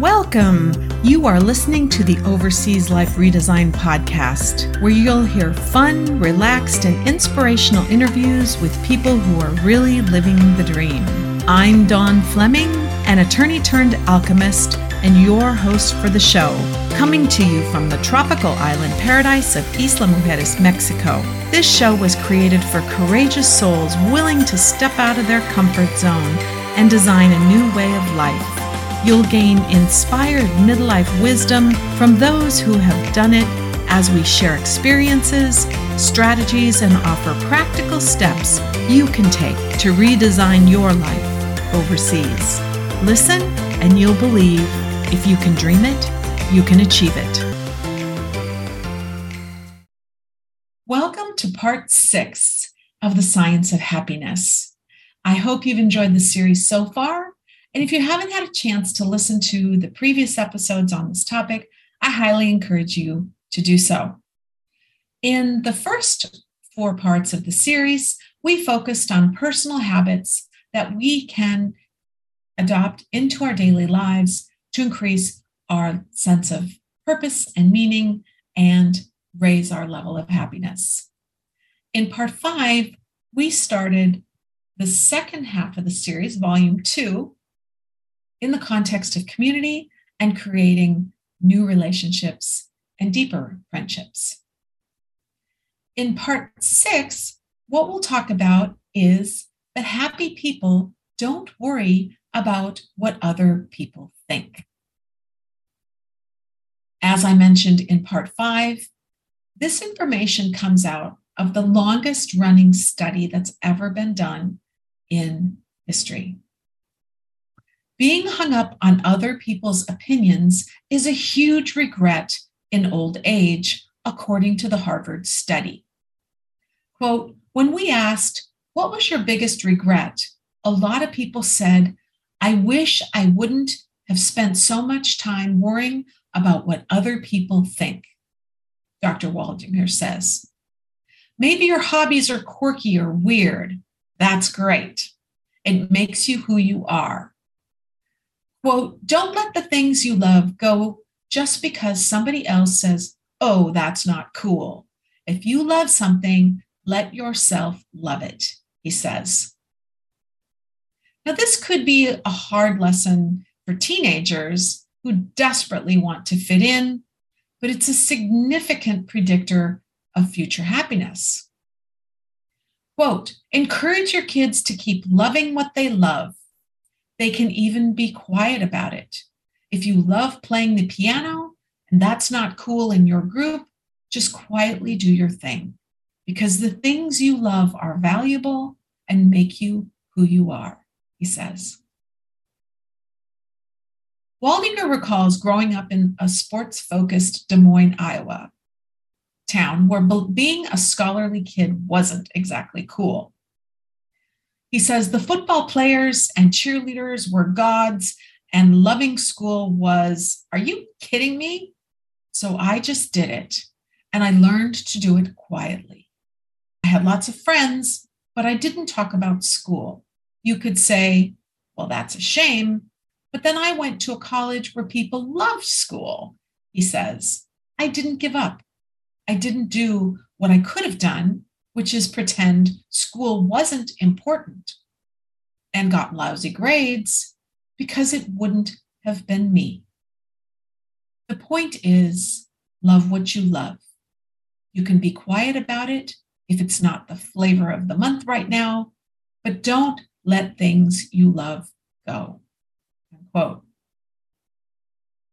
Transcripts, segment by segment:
Welcome! You are listening to the Overseas Life Redesign podcast, where you'll hear fun, relaxed, and inspirational interviews with people who are really living the dream. I'm Dawn Fleming, an attorney turned alchemist, and your host for the show, coming to you from the tropical island paradise of Isla Mujeres, Mexico. This show was created for courageous souls willing to step out of their comfort zone and design a new way of life. You'll gain inspired midlife wisdom from those who have done it as we share experiences, strategies, and offer practical steps you can take to redesign your life overseas. Listen, and you'll believe if you can dream it, you can achieve it. Welcome to part six of the Science of Happiness. I hope you've enjoyed the series so far and if you haven't had a chance to listen to the previous episodes on this topic, I highly encourage you to do so. In the first four parts of the series, we focused on personal habits that we can adopt into our daily lives to increase our sense of purpose and meaning and raise our level of happiness. In part five, we started the second half of the series, volume two, in the context of community and creating new relationships and deeper friendships. In part six, what we'll talk about is that happy people don't worry about what other people think. As I mentioned in part five, this information comes out of the longest running study that's ever been done in history. Being hung up on other people's opinions is a huge regret in old age, according to the Harvard study. Quote, when we asked, what was your biggest regret? A lot of people said, I wish I wouldn't have spent so much time worrying about what other people think. Dr. Waldinger says. Maybe your hobbies are quirky or weird. That's great. It makes you who you are. Quote, don't let the things you love go just because somebody else says, oh, that's not cool. If you love something, let yourself love it, he says. Now, this could be a hard lesson for teenagers who desperately want to fit in, but it's a significant predictor of future happiness. Quote, encourage your kids to keep loving what they love they can even be quiet about it. If you love playing the piano and that's not cool in your group, just quietly do your thing because the things you love are valuable and make you who you are, he says. Waldinger recalls growing up in a sports focused Des Moines, Iowa town where being a scholarly kid wasn't exactly cool. He says the football players and cheerleaders were gods, and loving school was, are you kidding me? So I just did it, and I learned to do it quietly. I had lots of friends, but I didn't talk about school. You could say, well, that's a shame. But then I went to a college where people loved school, he says. I didn't give up. I didn't do what I could have done which is pretend school wasn't important and got lousy grades because it wouldn't have been me. The point is love what you love. You can be quiet about it if it's not the flavor of the month right now, but don't let things you love go. Unquote.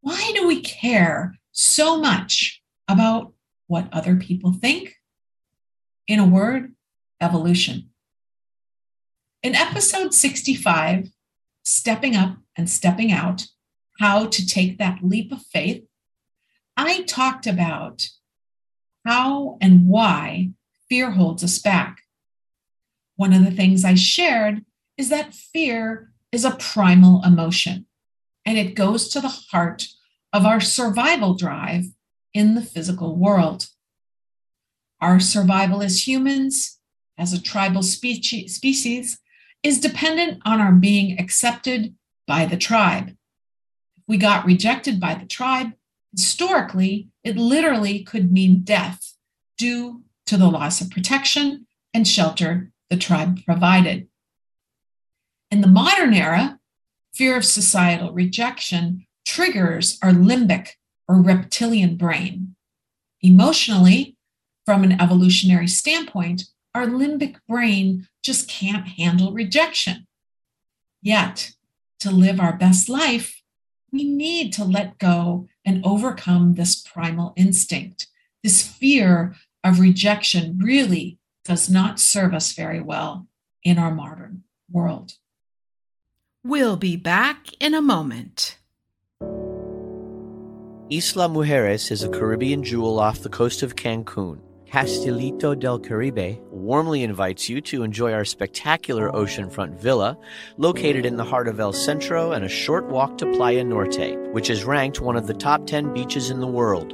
Why do we care so much about what other people think in a word, evolution. In episode 65, Stepping Up and Stepping Out How to Take That Leap of Faith, I talked about how and why fear holds us back. One of the things I shared is that fear is a primal emotion and it goes to the heart of our survival drive in the physical world. Our survival as humans, as a tribal species, is dependent on our being accepted by the tribe. If we got rejected by the tribe, historically, it literally could mean death due to the loss of protection and shelter the tribe provided. In the modern era, fear of societal rejection triggers our limbic or reptilian brain. Emotionally, from an evolutionary standpoint, our limbic brain just can't handle rejection. Yet, to live our best life, we need to let go and overcome this primal instinct. This fear of rejection really does not serve us very well in our modern world. We'll be back in a moment. Isla Mujeres is a Caribbean jewel off the coast of Cancun. Castilito del Caribe warmly invites you to enjoy our spectacular oceanfront villa located in the heart of El Centro and a short walk to Playa Norte, which is ranked one of the top 10 beaches in the world.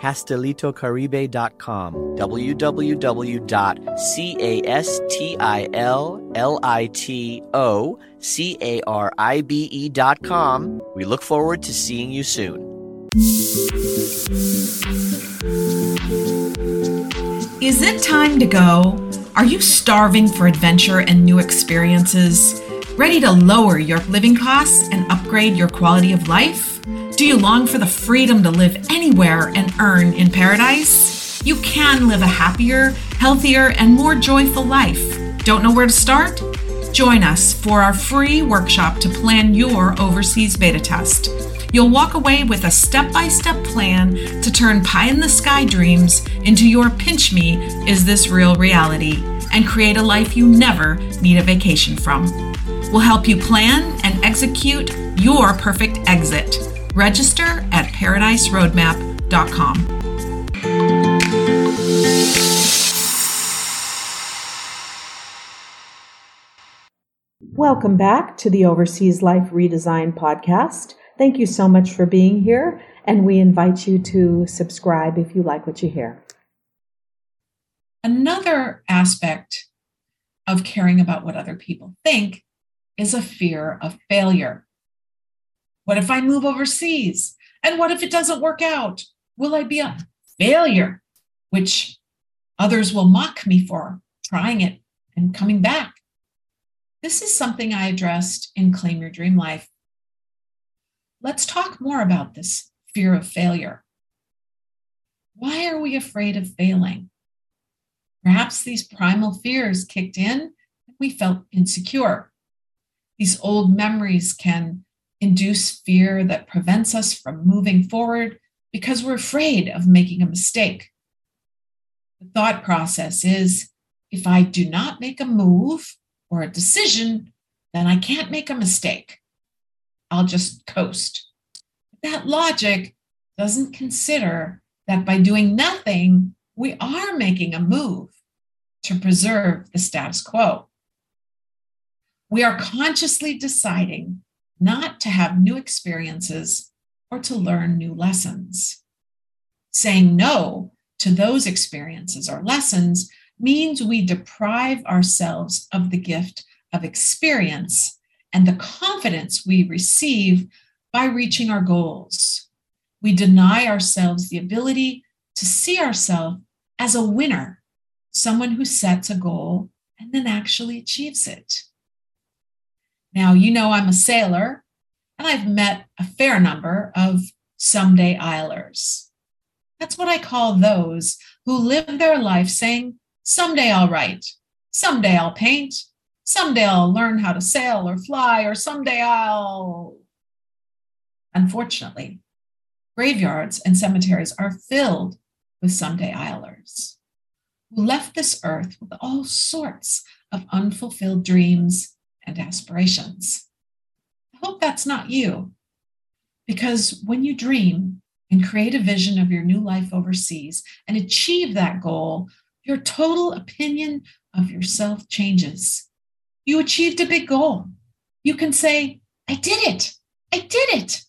castilitocaribe.com. www.castilitocaribe.com. We look forward to seeing you soon. Is it time to go? Are you starving for adventure and new experiences? Ready to lower your living costs and upgrade your quality of life? Do you long for the freedom to live anywhere and earn in paradise? You can live a happier, healthier, and more joyful life. Don't know where to start? Join us for our free workshop to plan your overseas beta test. You'll walk away with a step by step plan to turn pie in the sky dreams into your pinch me, is this real reality, and create a life you never need a vacation from. We'll help you plan and execute your perfect exit. Register at paradiseroadmap.com. Welcome back to the Overseas Life Redesign podcast. Thank you so much for being here, and we invite you to subscribe if you like what you hear. Another aspect of caring about what other people think is a fear of failure. What if I move overseas? And what if it doesn't work out? Will I be a failure, which others will mock me for trying it and coming back? This is something I addressed in Claim Your Dream Life. Let's talk more about this fear of failure. Why are we afraid of failing? Perhaps these primal fears kicked in and we felt insecure. These old memories can induce fear that prevents us from moving forward because we're afraid of making a mistake. The thought process is if I do not make a move, or a decision, then I can't make a mistake. I'll just coast. That logic doesn't consider that by doing nothing, we are making a move to preserve the status quo. We are consciously deciding not to have new experiences or to learn new lessons. Saying no to those experiences or lessons means we deprive ourselves of the gift of experience and the confidence we receive by reaching our goals. We deny ourselves the ability to see ourselves as a winner, someone who sets a goal and then actually achieves it. Now, you know I'm a sailor, and I've met a fair number of someday Islers. That's what I call those who live their life saying, Someday I'll write. Someday I'll paint. Someday I'll learn how to sail or fly, or someday I'll. Unfortunately, graveyards and cemeteries are filled with someday Islers who left this earth with all sorts of unfulfilled dreams and aspirations. I hope that's not you, because when you dream and create a vision of your new life overseas and achieve that goal, your total opinion of yourself changes. You achieved a big goal. You can say, I did it. I did it.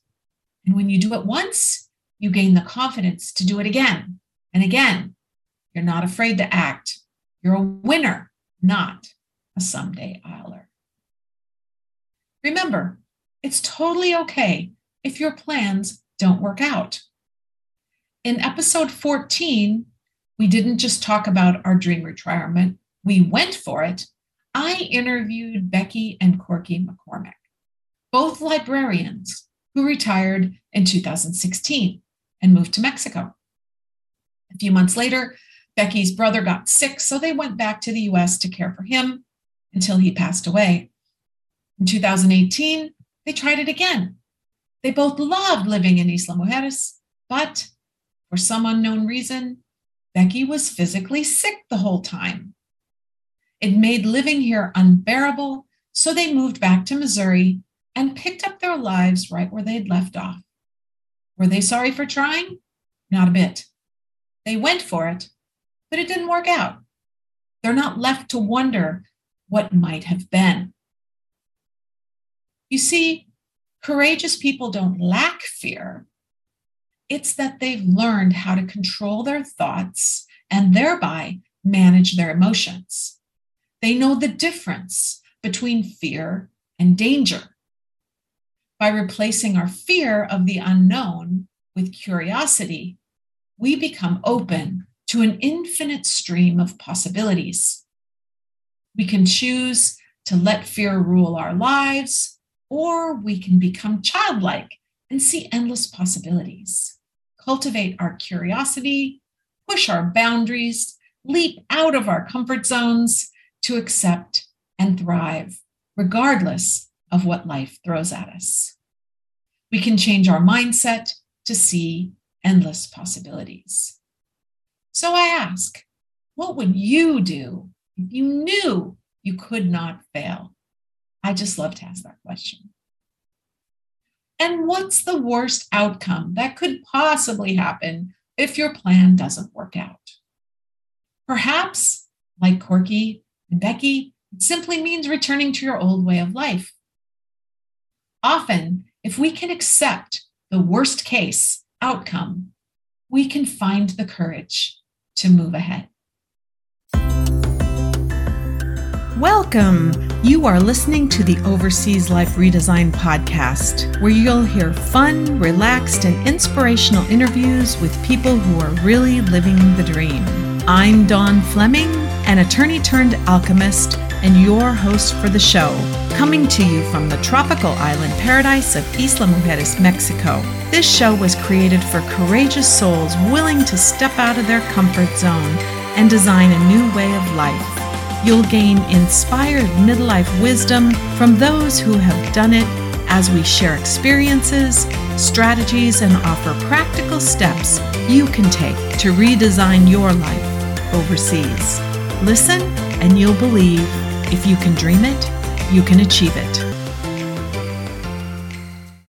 And when you do it once, you gain the confidence to do it again and again. You're not afraid to act. You're a winner, not a someday Eiler. Remember, it's totally okay if your plans don't work out. In episode 14, we didn't just talk about our dream retirement, we went for it. I interviewed Becky and Corky McCormick, both librarians who retired in 2016 and moved to Mexico. A few months later, Becky's brother got sick, so they went back to the US to care for him until he passed away. In 2018, they tried it again. They both loved living in Isla Mujeres, but for some unknown reason, Becky was physically sick the whole time. It made living here unbearable, so they moved back to Missouri and picked up their lives right where they'd left off. Were they sorry for trying? Not a bit. They went for it, but it didn't work out. They're not left to wonder what might have been. You see, courageous people don't lack fear. It's that they've learned how to control their thoughts and thereby manage their emotions. They know the difference between fear and danger. By replacing our fear of the unknown with curiosity, we become open to an infinite stream of possibilities. We can choose to let fear rule our lives, or we can become childlike and see endless possibilities, cultivate our curiosity, push our boundaries, leap out of our comfort zones to accept and thrive, regardless of what life throws at us. We can change our mindset to see endless possibilities. So I ask, what would you do if you knew you could not fail? I just love to ask that question. And what's the worst outcome that could possibly happen if your plan doesn't work out? Perhaps, like Corky and Becky, it simply means returning to your old way of life. Often, if we can accept the worst case outcome, we can find the courage to move ahead. Welcome! You are listening to the Overseas Life Redesign podcast, where you'll hear fun, relaxed, and inspirational interviews with people who are really living the dream. I'm Dawn Fleming, an attorney turned alchemist, and your host for the show, coming to you from the tropical island paradise of Isla Mujeres, Mexico. This show was created for courageous souls willing to step out of their comfort zone and design a new way of life. You'll gain inspired midlife wisdom from those who have done it as we share experiences, strategies, and offer practical steps you can take to redesign your life overseas. Listen, and you'll believe if you can dream it, you can achieve it.